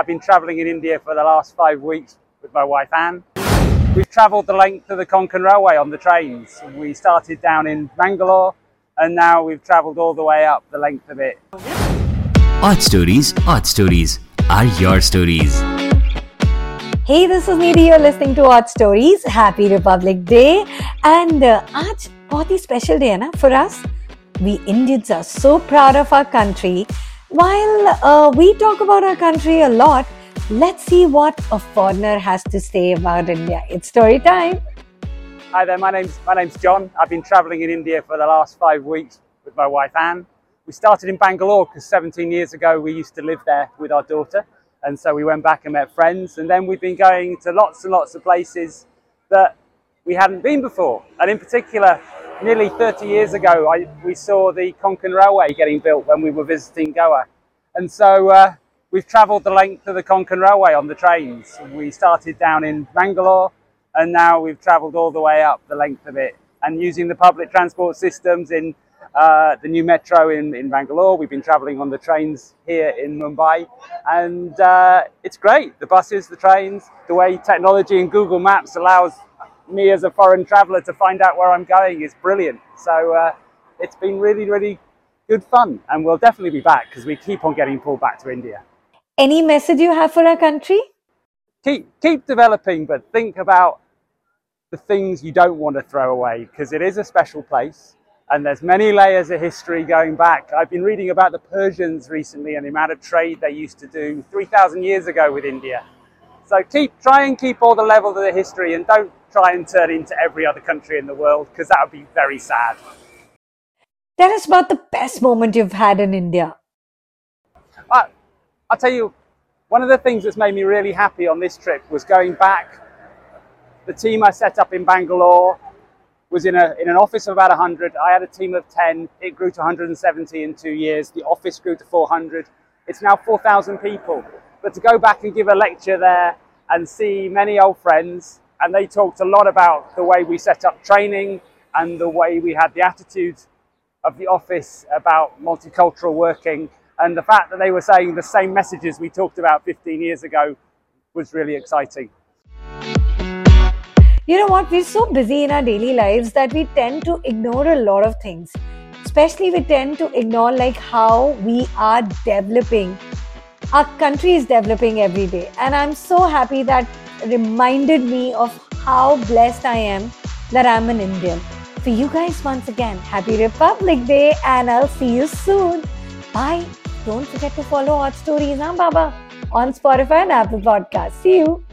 I've been travelling in India for the last five weeks with my wife Anne. We've travelled the length of the Konkan Railway on the trains. We started down in Bangalore and now we've travelled all the way up the length of it. AudStories, Odd Stories are your stories. Hey, this is Neeti. You're listening to AudStories. Happy Republic Day. And uh, आज special day, special day है ना For us, we Indians are so proud of our country. While uh, we talk about our country a lot, let's see what a foreigner has to say about India. It's story time. Hi there, my name's, my name's John. I've been travelling in India for the last five weeks with my wife Anne. We started in Bangalore because 17 years ago we used to live there with our daughter. And so we went back and met friends. And then we've been going to lots and lots of places that we hadn't been before. And in particular, nearly 30 years ago, I, we saw the Konkan Railway getting built when we were visiting Goa. And so uh, we've travelled the length of the Konkan Railway on the trains. We started down in Bangalore and now we've travelled all the way up the length of it. And using the public transport systems in uh, the new metro in, in Bangalore, we've been travelling on the trains here in Mumbai. And uh, it's great. The buses, the trains, the way technology and Google Maps allows me as a foreign traveller to find out where I'm going is brilliant. So uh, it's been really, really good fun. And we'll definitely be back because we keep on getting pulled back to India. Any message you have for our country? Keep, keep developing, but think about the things you don't want to throw away because it is a special place and there's many layers of history going back. I've been reading about the Persians recently and the amount of trade they used to do 3,000 years ago with India. So keep try and keep all the levels of the history and don't try and turn into every other country in the world because that would be very sad. Tell us about the best moment you've had in India. I, I'll tell you, one of the things that's made me really happy on this trip was going back. The team I set up in Bangalore was in, a, in an office of about 100. I had a team of 10. It grew to 170 in two years. The office grew to 400. It's now 4,000 people. But to go back and give a lecture there and see many old friends, and they talked a lot about the way we set up training and the way we had the attitude of the office about multicultural working. And the fact that they were saying the same messages we talked about 15 years ago was really exciting. You know what? We're so busy in our daily lives that we tend to ignore a lot of things. Especially, we tend to ignore like how we are developing. Our country is developing every day, and I'm so happy that reminded me of how blessed I am that I'm an Indian. For you guys, once again, Happy Republic Day, and I'll see you soon. Bye. Don't forget to follow AudStories, huh, Baba? On Spotify and Apple Podcasts. See you.